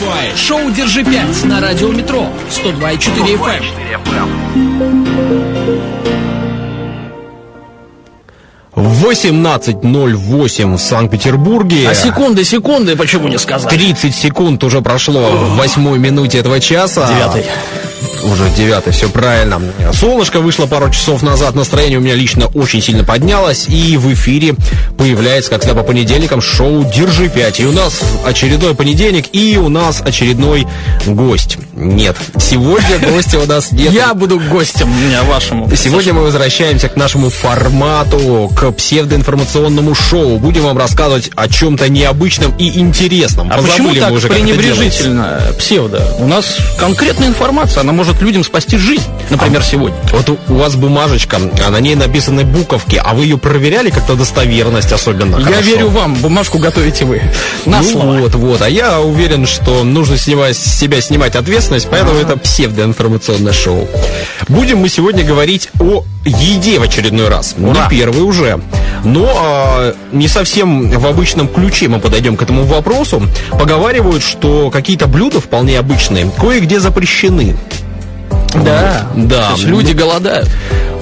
Wi-Fi. Шоу «Держи 5» на радио «Метро» 102,4 FM. 18.08 в Санкт-Петербурге. А секунды, секунды, почему не сказать? 30 секунд уже прошло в восьмой минуте этого часа. Девятый уже девятый, все правильно. Солнышко вышло пару часов назад, настроение у меня лично очень сильно поднялось, и в эфире появляется, как всегда по понедельникам, шоу «Держи 5». И у нас очередной понедельник, и у нас очередной гость. Нет, сегодня гостя у нас нет. Я буду гостем меня вашему. Сегодня мы возвращаемся к нашему формату, к псевдоинформационному шоу. Будем вам рассказывать о чем-то необычном и интересном. А Позабыли почему так уже, пренебрежительно псевдо? У нас конкретная информация, она может может людям спасти жизнь, например, а, сегодня. Вот у, у вас бумажечка, а на ней написаны буковки, а вы ее проверяли как-то достоверность особенно? Я хорошо? верю вам, бумажку готовите вы. На ну слово. вот, вот. А я уверен, что нужно снимать, с себя снимать ответственность, поэтому А-а-а. это псевдоинформационное шоу. Будем мы сегодня говорить о еде в очередной раз. Ура. Не первый уже. Но а, не совсем в обычном ключе мы подойдем к этому вопросу. Поговаривают, что какие-то блюда вполне обычные кое-где запрещены. Да, да. Люди голодают.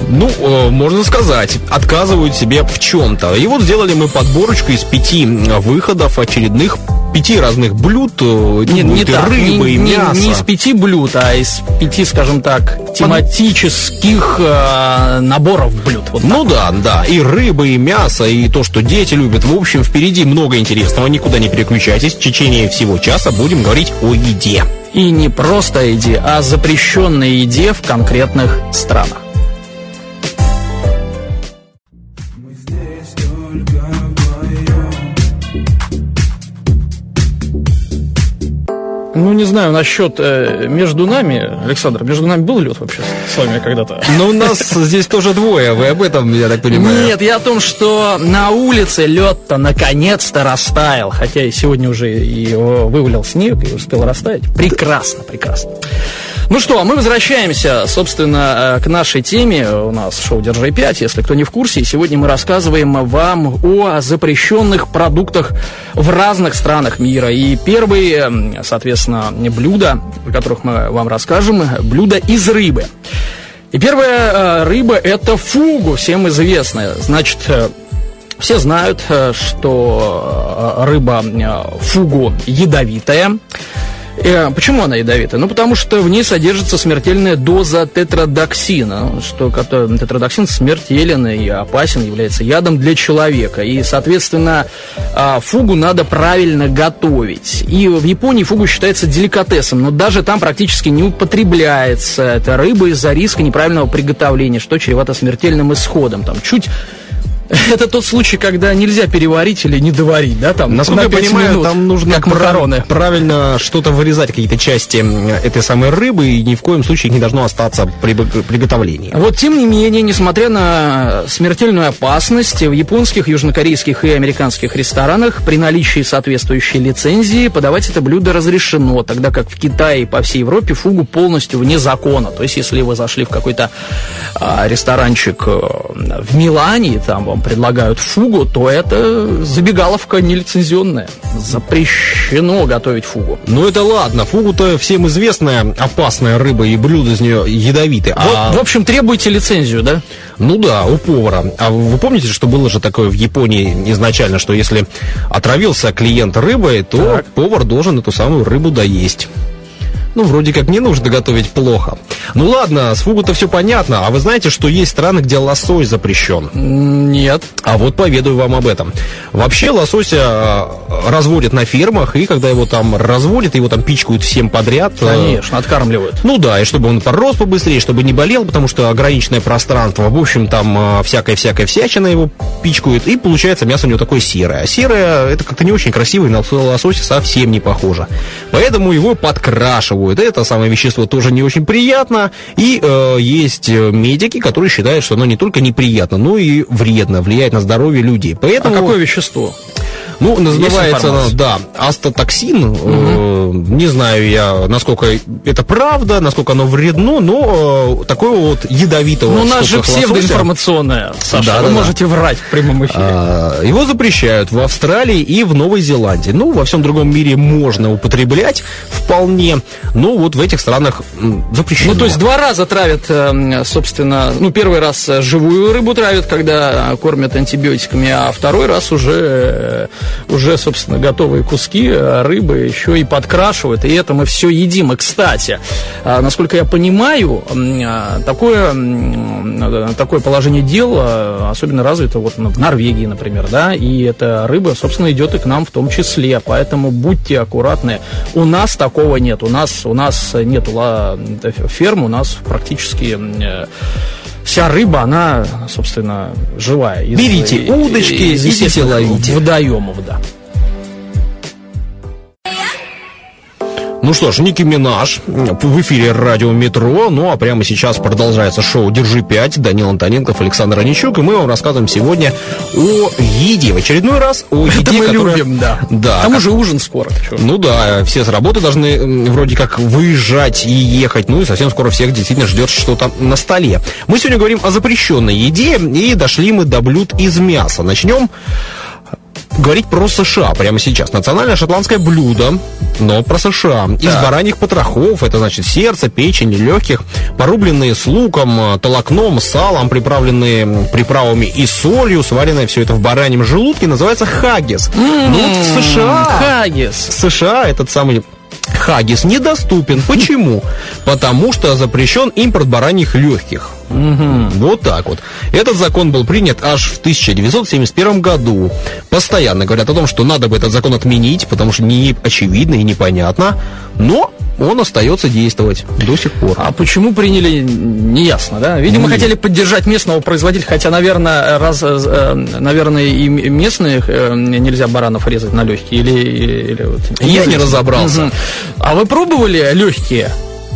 Ну, э, можно сказать, отказывают себе в чем-то. И вот сделали мы подборочку из пяти выходов очередных пяти разных блюд, э, не, так, рыбы не, и мясо. Не, не из пяти блюд, а из пяти, скажем так, тематических э, наборов блюд. Вот ну да, да, и рыба, и мясо, и то, что дети любят. В общем, впереди много интересного, никуда не переключайтесь. В течение всего часа будем говорить о еде. И не просто еде, а запрещенной еде в конкретных странах. Ну, не знаю, насчет э, между нами, Александр, между нами был лед вообще с вами когда-то? Ну, у нас здесь тоже двое, вы об этом, я так понимаю. Нет, я о том, что на улице лед-то наконец-то растаял, хотя и сегодня уже и вывалил снег и успел растаять. Прекрасно, прекрасно. Ну что, а мы возвращаемся, собственно, э, к нашей теме. У нас шоу «Держи 5», если кто не в курсе. сегодня мы рассказываем вам о запрещенных продуктах в разных странах мира. И первые, соответственно, блюда, о которых мы вам расскажем, блюда из рыбы. И первая э, рыба – это фугу, всем известная. Значит, э, все знают, что рыба фугу ядовитая. Э, почему она ядовитая? Ну, потому что в ней содержится смертельная доза тетрадоксина, что тетрадоксин смертелен и опасен, является ядом для человека. И, соответственно, а, фугу надо правильно готовить. И в Японии фугу считается деликатесом, но даже там практически не употребляется эта рыба из-за риска неправильного приготовления, что чревато смертельным исходом. Там чуть это тот случай, когда нельзя переварить или не доварить, да, там. Насколько на я понимаю, минут, там нужно как макароны. правильно что-то вырезать, какие-то части этой самой рыбы, и ни в коем случае не должно остаться при приготовлении. Вот, тем не менее, несмотря на смертельную опасность, в японских, южнокорейских и американских ресторанах при наличии соответствующей лицензии подавать это блюдо разрешено, тогда как в Китае и по всей Европе фугу полностью вне закона. То есть, если вы зашли в какой-то а, ресторанчик э, в Милане, там вам предлагают фугу, то это забегаловка нелицензионная. Запрещено готовить фугу. Ну это ладно, фугу-то всем известная опасная рыба и блюдо из нее ядовитые. А... В, в общем, требуете лицензию, да? Ну да, у повара. А вы помните, что было же такое в Японии изначально, что если отравился клиент рыбой, то так. повар должен эту самую рыбу доесть ну, вроде как не нужно готовить плохо. Ну ладно, с фугу-то все понятно. А вы знаете, что есть страны, где лосось запрещен? Нет. А вот поведаю вам об этом. Вообще лосося э, разводят на фермах, и когда его там разводят, его там пичкают всем подряд. Э, Конечно, откармливают. Ну да, и чтобы он порос побыстрее, чтобы не болел, потому что ограниченное пространство. В общем, там всякая-всякая э, всячина его пичкают, и получается мясо у него такое серое. А серое, это как-то не очень красиво, и на лосося совсем не похоже. Поэтому его подкрашивают будет. Это самое вещество тоже не очень приятно. И э, есть э, медики, которые считают, что оно не только неприятно, но и вредно, влияет на здоровье людей. Поэтому... А какое вещество? Ну, называется она, да, астотоксин. Угу. Э, не знаю я, насколько это правда, насколько оно вредно, но э, такое вот ядовитого. Ну, у нас же псевдоинформационное, Саша, да, вы да, можете да. врать в прямом эфире. А, его запрещают в Австралии и в Новой Зеландии. Ну, во всем другом мире можно употреблять вполне, но вот в этих странах запрещено. Ну, то есть два раза травят, э, собственно, ну, первый раз живую рыбу травят, когда кормят антибиотиками, а второй раз уже, э, уже собственно, готовые куски рыбы еще и подкрашивают, и это мы все едим. И, кстати, а, насколько я понимаю, а, такое, такое положение дел особенно развито вот в Норвегии, например, да, и эта рыба, собственно, идет и к нам в том числе, поэтому будьте аккуратны. У нас такого нет, у нас, у нас нет ферм, у нас практически э, вся рыба, она, собственно, живая. Из, Берите удочки, из, идите ловите. Водоемов, да. Ну что ж, Ники Минаж в эфире радио Метро. Ну а прямо сейчас продолжается шоу «Держи 5». Данил Антоненков, Александр Аничук. И мы вам рассказываем сегодня о еде. В очередной раз о еде, Это мы которая... любим, да. да. Там как... уже ужин скоро. Ну да, все с работы должны вроде как выезжать и ехать. Ну и совсем скоро всех действительно ждет что-то на столе. Мы сегодня говорим о запрещенной еде. И дошли мы до блюд из мяса. Начнем говорить про США прямо сейчас. Национальное шотландское блюдо, но про США. Из так. бараньих потрохов, это значит сердце, печень, легких, порубленные с луком, толокном, салом, приправленные приправами и солью, сваренное все это в бараньем желудке, называется хаггис. Mm-hmm. Ну вот в США... Хаггис. США этот самый Хагис недоступен. Почему? Потому что запрещен импорт бараньих легких. Угу. Вот так вот. Этот закон был принят аж в 1971 году. Постоянно говорят о том, что надо бы этот закон отменить, потому что не очевидно и непонятно. Но он остается действовать до сих пор. А почему приняли, неясно, да? Видимо, Нет. хотели поддержать местного производителя, хотя, наверное, раз, э, наверное, и местных э, нельзя баранов резать на легкие, или... или вот, Я не разобрался. Угу. А вы пробовали легкие?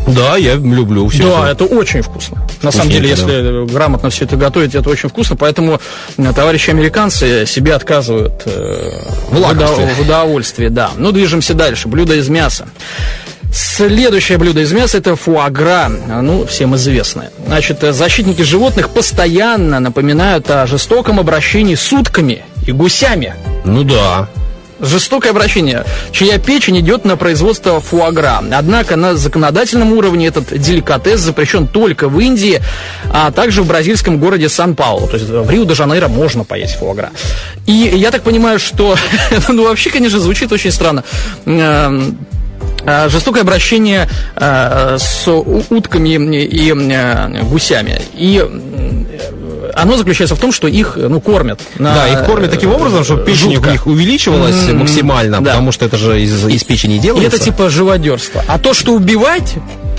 Да, я люблю все. Да, это, это очень вкусно. На самом деле, если да. грамотно все это готовить, это очень вкусно. Поэтому э, товарищи американцы себе отказывают э, в, в удовольствии. Да. Ну, движемся дальше. Блюдо из мяса. Следующее блюдо из мяса это фуагра, ну, всем известное. Значит, защитники животных постоянно напоминают о жестоком обращении с утками и гусями. Ну да. Жестокое обращение, чья печень идет на производство фуагра. Однако на законодательном уровне этот деликатес запрещен только в Индии, а также в бразильском городе Сан-Паулу. То есть в Рио-де-Жанейро можно поесть фуагра. И я так понимаю, что, ну вообще, конечно, звучит очень странно эм, Э, жестокое обращение э, с утками и э, гусями. И оно заключается в том, что их ну, кормят. На... Да, их кормят таким образом, чтобы печень у них увеличивалась mm-hmm. максимально, да. потому что это же из, из печени делается. И это типа живодерство. А то, что убивать,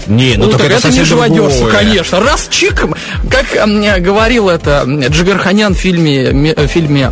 не, ну, ну так, так это, это не живодерство, конечно. Раз чик, как э, говорил это Джигарханян в фильме, в фильме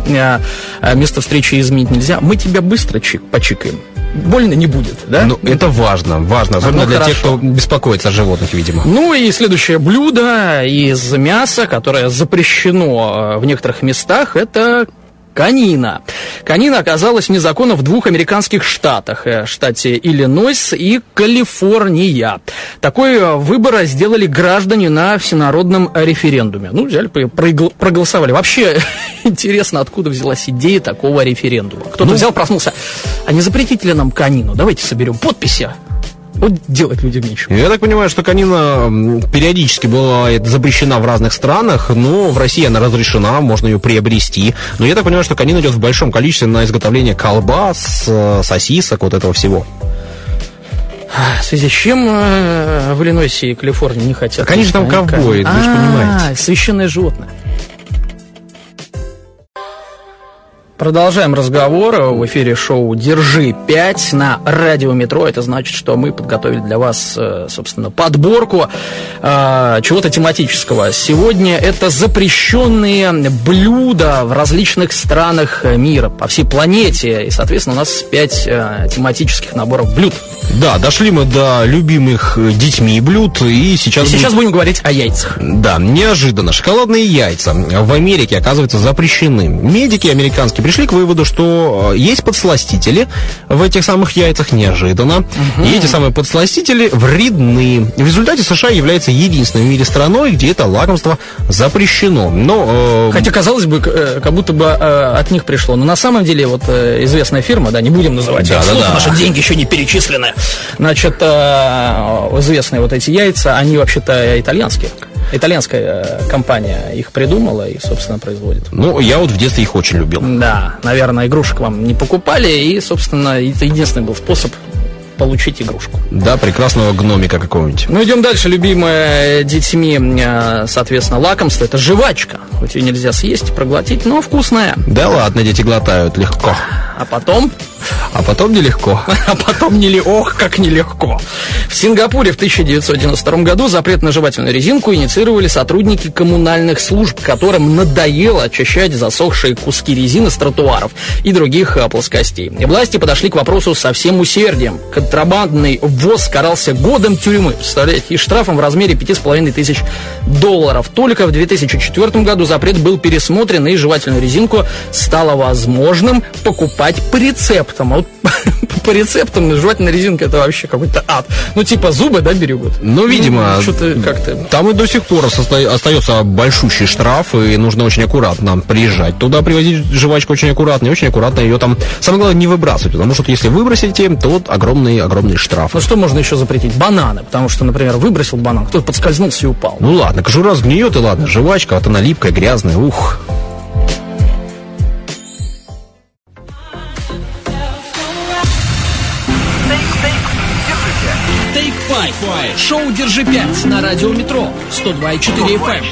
«Место встречи изменить нельзя», мы тебя быстро чик, почикаем больно не будет, да? Ну, это важно, важно, особенно ну, для хорошо. тех, кто беспокоится о животных, видимо. Ну и следующее блюдо из мяса, которое запрещено э, в некоторых местах, это Канина. Канина оказалась вне закона в двух американских штатах, э, штате Иллинойс и Калифорния. Такой э, выбор сделали граждане на всенародном референдуме. Ну, взяли, проголосовали. Вообще, интересно, откуда взялась идея такого референдума. Кто-то ну, взял, проснулся, а не запретите ли нам канину? Давайте соберем подписи вот делать людям нечего. Я так понимаю, что конина периодически была запрещена в разных странах, но в России она разрешена, можно ее приобрести. Но я так понимаю, что конина идет в большом количестве на изготовление колбас, э, сосисок, вот этого всего. В связи с чем э, в Иллинойсе и Калифорнии не хотят? Конечно, там ковбои, вы же понимаете. Священное животное. Продолжаем разговор в эфире шоу «Держи 5» на радио «Метро». Это значит, что мы подготовили для вас, э, собственно, подборку э, чего-то тематического. Сегодня это запрещенные блюда в различных странах мира, по всей планете. И, соответственно, у нас 5 э, тематических наборов блюд. Да, дошли мы до любимых э, детьми блюд, и сейчас... И сейчас будем говорить о яйцах. Да, неожиданно. Шоколадные яйца в Америке, оказывается, запрещены. Медики американские пришли к выводу, что э, есть подсластители в этих самых яйцах, неожиданно. Угу. И эти самые подсластители вредны. В результате США является единственной в мире страной, где это лакомство запрещено. Но, э... Хотя, казалось бы, э, как будто бы э, от них пришло. Но на самом деле, вот э, известная фирма, да, не будем называть, да, да, да. наши деньги еще не перечислены. Значит, э, известные вот эти яйца, они вообще-то итальянские. Итальянская э, компания их придумала и, собственно, производит. Ну, я вот в детстве их очень любил. Да, наверное, игрушек вам не покупали, и, собственно, это единственный был способ получить игрушку. Да, прекрасного гномика какого-нибудь. Ну, идем дальше. Любимое детьми, э, соответственно, лакомство. Это жвачка. Хоть ее нельзя съесть, проглотить, но вкусная. Да ладно, дети глотают легко. А потом а потом нелегко. А потом не ох, как нелегко. В Сингапуре в 1992 году запрет на жевательную резинку инициировали сотрудники коммунальных служб, которым надоело очищать засохшие куски резины с тротуаров и других а, плоскостей. И власти подошли к вопросу со всем усердием. Контрабандный ввоз карался годом тюрьмы, представляете, и штрафом в размере 5,5 тысяч долларов. Только в 2004 году запрет был пересмотрен, и жевательную резинку стало возможным покупать по рецептам. А вот по рецептам жевательная резинка это вообще какой-то ад. Ну, типа зубы, да, берегут? Ну, видимо, ну, что-то как-то... Там и до сих пор остается большущий штраф, и нужно очень аккуратно приезжать туда, привозить жвачку очень аккуратно, и очень аккуратно ее там... Самое главное, не выбрасывать, потому что если выбросите, то вот огромный, огромный штраф. Ну, что можно еще запретить? Бананы, потому что, например, выбросил банан, кто-то подскользнулся и упал. Ну, ладно, кожура сгниет, и ладно, жвачка, вот она липкая, грязная, ух... Five. Шоу «Держи 5» на радио «Метро» 102,4 FM.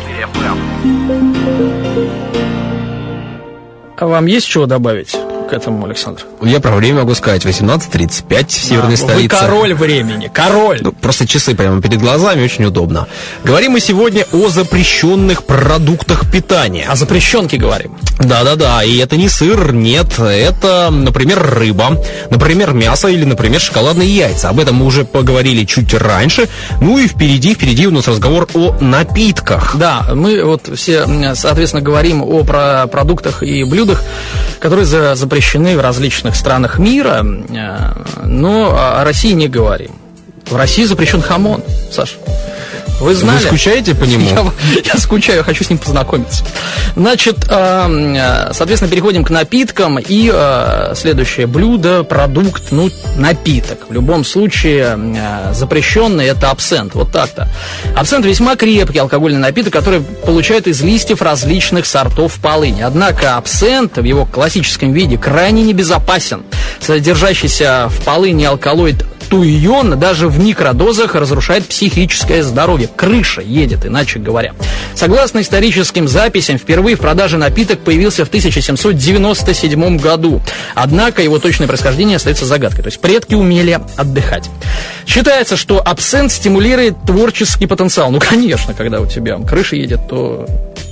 А вам есть чего добавить? К этому, Александр? Я про время могу сказать. 18.35 в северной столице. Вы король времени, король. Ну, просто часы прямо перед глазами, очень удобно. Говорим мы сегодня о запрещенных продуктах питания. О запрещенке говорим. Да-да-да, и это не сыр, нет, это, например, рыба, например, мясо или, например, шоколадные яйца. Об этом мы уже поговорили чуть раньше. Ну и впереди, впереди у нас разговор о напитках. Да, мы вот все, соответственно, говорим о про продуктах и блюдах, которые запрещены запрещены в различных странах мира, э, но о России не говорим. В России запрещен хамон, Саша. Вы знали? Вы скучаете по нему? Я, я скучаю, хочу с ним познакомиться. Значит, э, соответственно, переходим к напиткам. И э, следующее блюдо, продукт, ну, напиток. В любом случае, э, запрещенный это абсент. Вот так-то. Абсент весьма крепкий алкогольный напиток, который получают из листьев различных сортов полыни. Однако абсент в его классическом виде крайне небезопасен. Содержащийся в полыни алкалоид туион даже в микродозах разрушает психическое здоровье. Крыша едет, иначе говоря. Согласно историческим записям, впервые в продаже напиток появился в 1797 году. Однако его точное происхождение остается загадкой. То есть предки умели отдыхать. Считается, что абсент стимулирует творческий потенциал. Ну, конечно, когда у тебя крыша едет, то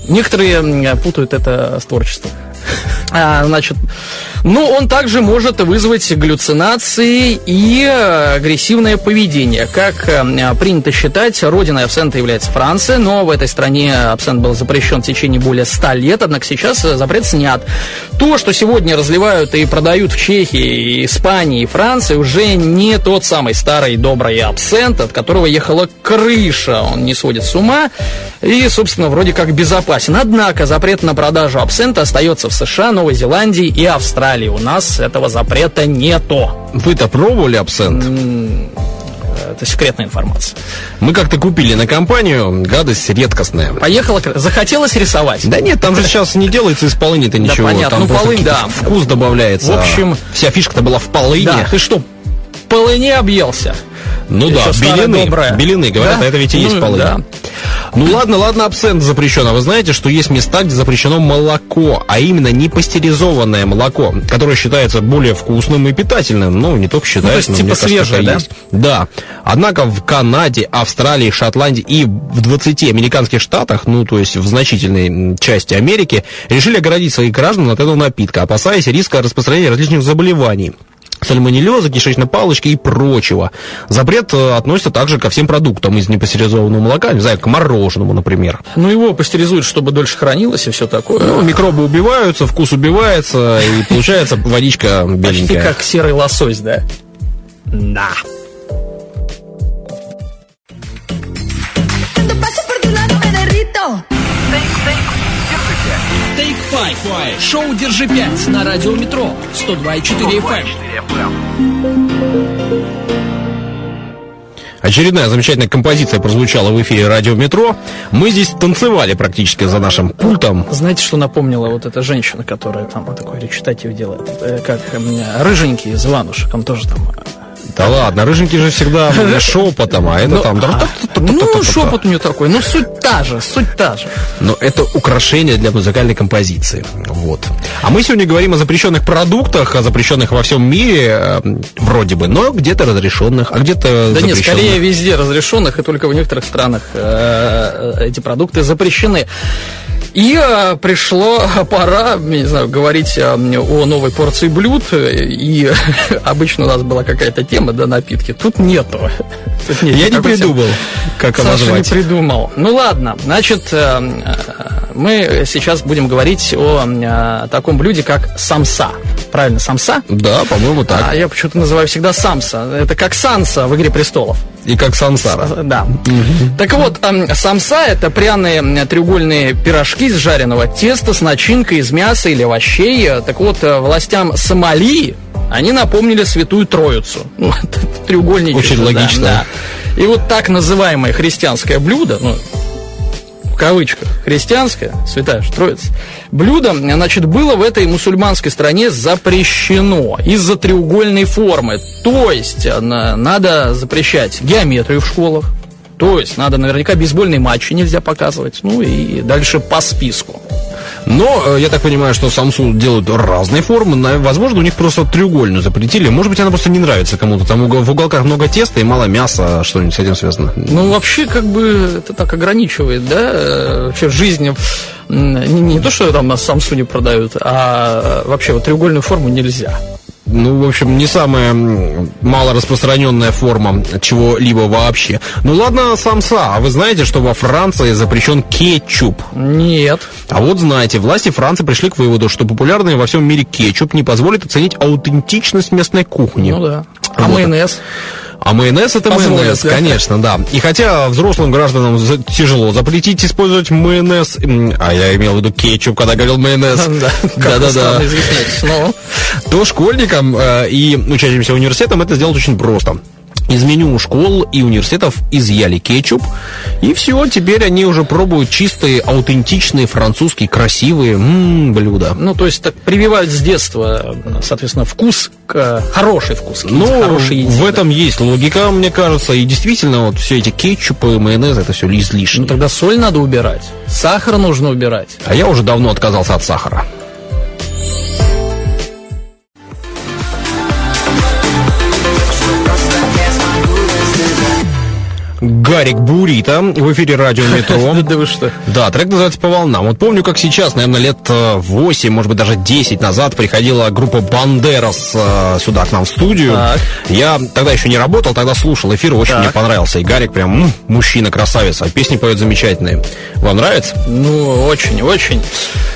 некоторые путают это с творчеством. А, значит, ну, он также может вызвать галлюцинации и агрессивное поведение. Как э, принято считать, родиной абсента является Франция, но в этой стране абсент был запрещен в течение более 100 лет, однако сейчас запрет снят. То, что сегодня разливают и продают в Чехии, Испании и Франции, уже не тот самый старый добрый абсент, от которого ехала крыша. Он не сводит с ума и, собственно, вроде как безопасен. Однако запрет на продажу абсента остается США, Новой Зеландии и Австралии. У нас этого запрета нету. Вы-то пробовали абсент? это секретная информация. Мы как-то купили на компанию, гадость редкостная. Поехала, захотелось рисовать? Да нет, там же сейчас не делается из полыни-то ничего. Да, понятно, там ну полынь, да. Вкус добавляется. В общем... Вся фишка-то была в полыне. Да, ты что, полыни объелся? Ну да, белины, белины, говорят, да? это ведь и есть ну, полынь. Да. Ну ладно, ладно, абсент запрещен. А вы знаете, что есть места, где запрещено молоко, а именно не пастеризованное молоко, которое считается более вкусным и питательным. Ну, не только считается, ну, то есть, типа свежее, да? Есть. Да. Однако в Канаде, Австралии, Шотландии и в 20 американских штатах, ну, то есть в значительной части Америки, решили оградить своих граждан от этого напитка, опасаясь риска распространения различных заболеваний. Сальмонеллеза, кишечной палочки и прочего. Запрет э, относится также ко всем продуктам из непастеризованного молока, не знаю, к мороженому, например. Ну, его пастеризуют, чтобы дольше хранилось и все такое. Ну, микробы убиваются, вкус убивается, и получается водичка беленькая. Почти как серый лосось, да? Да. Take Five. Шоу «Держи пять» на радио «Метро» 102,4 FM. Очередная замечательная композиция прозвучала в эфире радио «Метро». Мы здесь танцевали практически за нашим пультом. Знаете, что напомнила вот эта женщина, которая там такой речитатив делает? Э, Как рыженький из Иванушек, он тоже там... Да ладно, рыженький же всегда шепотом, а это Ну, там... а, Ну, шепот у нее такой, ну суть та же, суть та же. Но это украшение для музыкальной композиции. Вот. А мы сегодня говорим о запрещенных продуктах, о запрещенных во всем мире, э, вроде бы, но где-то разрешенных, а где-то Да нет, скорее везде разрешенных, и только в некоторых странах э, э, эти продукты запрещены. И э, пришло пора, не знаю, говорить э, о новой порции блюд. И обычно у нас была какая-то тема, да, напитки. Тут нету. Тут нет Я не придумал, как его Саша не назвать. придумал. Ну ладно, значит, э, э, мы сейчас будем говорить о э, таком блюде, как самса. Правильно, самса? Да, по-моему, так. А я почему-то называю всегда самса. Это как Санса в «Игре престолов». И как сансара. Да. Так вот, эм, самса это пряные треугольные пирожки из жареного теста с начинкой из мяса или овощей. Э, Так вот, э, властям Сомали они напомнили Святую Троицу. Ну, треугольничек. Очень да, логично. да. И вот так называемое христианское блюдо, ну, в кавычках, христианское, святая же Троица, блюдо, значит, было в этой мусульманской стране запрещено из-за треугольной формы. То есть, э, на- надо запрещать геометрию в школах, то есть, надо наверняка бейсбольные матчи нельзя показывать, ну и дальше по списку. Но э, я так понимаю, что самсу делают разные формы. Возможно, у них просто треугольную запретили. Может быть, она просто не нравится кому-то. Там в уголках много теста и мало мяса. Что-нибудь с этим связано? Ну, вообще, как бы, это так ограничивает, да, э, вообще жизнь. Не, не то, что там на Самсуне продают, а э, вообще вот треугольную форму нельзя. Ну, в общем, не самая м, малораспространенная форма чего-либо вообще. Ну ладно, самса. А вы знаете, что во Франции запрещен кетчуп? Нет. А вот знаете, власти Франции пришли к выводу, что популярный во всем мире кетчуп не позволит оценить аутентичность местной кухни. Ну да. А Вот. майонез? А майонез это Позволят, майонез, да? конечно, да. И хотя взрослым гражданам тяжело запретить использовать майонез, а я имел в виду кетчуп, когда говорил майонез. Да-да-да. То школьникам э, и учащимся университетам это сделать очень просто. Из меню школ и университетов изъяли кетчуп, и все, теперь они уже пробуют чистые, аутентичные, французские, красивые м, блюда. Ну, то есть так прививают с детства, соответственно, вкус, к, хороший вкус, Ну, хорошей еде, в да. этом есть логика, мне кажется, и действительно, вот все эти кетчупы, майонез, это все излишне. Ну, тогда соль надо убирать, сахар нужно убирать. А я уже давно отказался от сахара. Гарик Бурита в эфире радио Метро. Да вы что? Да, трек называется «По волнам». Вот помню, как сейчас, наверное, лет э, 8, может быть, даже 10 назад приходила группа «Бандерас» э, сюда к нам в студию. Я тогда еще не работал, тогда слушал эфир, очень мне понравился. И Гарик прям мужчина-красавец, а песни поет замечательные. Вам нравится? Ну, очень, очень.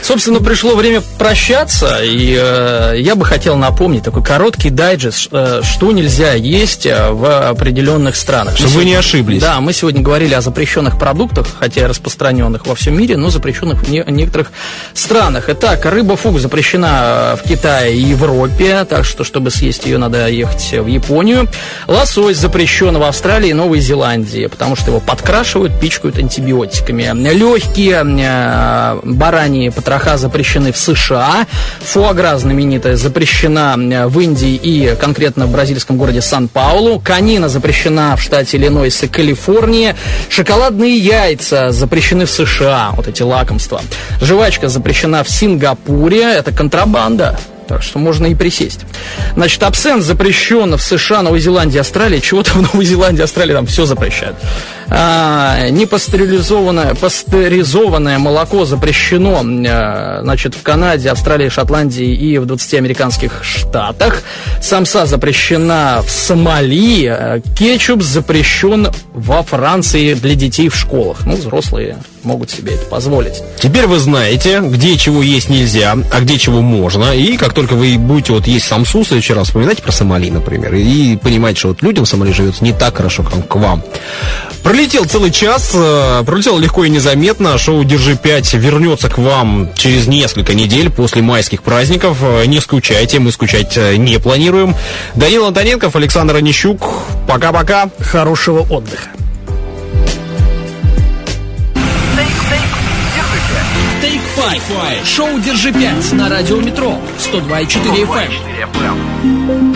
Собственно, пришло время прощаться, и э, я бы хотел напомнить такой короткий дайджест, э, что нельзя есть э, в определенных странах. Чтобы вы не ошиблись. Да, мы сегодня говорили о запрещенных продуктах, хотя и распространенных во всем мире, но запрещенных в не- некоторых странах. Итак, рыба фуг запрещена э, в Китае и Европе, так что, чтобы съесть ее, надо ехать в Японию. Лосось запрещен в Австралии и Новой Зеландии, потому что его подкрашивают, пичкают антибиотиками. Легкие э, бараньи потроха запрещены в США. Фуагра знаменитая запрещена э, в Индии и конкретно в бразильском городе Сан-Паулу. Канина запрещена в штате Иллинойс и Калифорнии. Шоколадные яйца запрещены в США, вот эти лакомства. Жвачка запрещена в Сингапуре, это контрабанда. Так что можно и присесть. Значит, абсент запрещен в США, Новой Зеландии, Австралии. Чего-то в Новой Зеландии, Австралии там все запрещают. А, непастеризованное пастеризованное молоко запрещено а, значит, в Канаде, Австралии, Шотландии и в 20 американских штатах. Самса запрещена в Сомали. А, кетчуп запрещен во Франции для детей в школах. Ну, взрослые могут себе это позволить. Теперь вы знаете, где чего есть нельзя, а где чего можно. И как только вы будете вот есть самсу, в следующий раз вспоминайте про Сомали, например, и понимаете, что вот людям в Сомали живется не так хорошо, как к вам. Пролетел целый час, э, пролетел легко и незаметно. Шоу «Держи 5» вернется к вам через несколько недель после майских праздников. Э, не скучайте, мы скучать э, не планируем. Данил Антоненков, Александр Онищук. Пока-пока. Хорошего отдыха. Five. Шоу «Держи 5» на радио «Метро» 102,4 FM.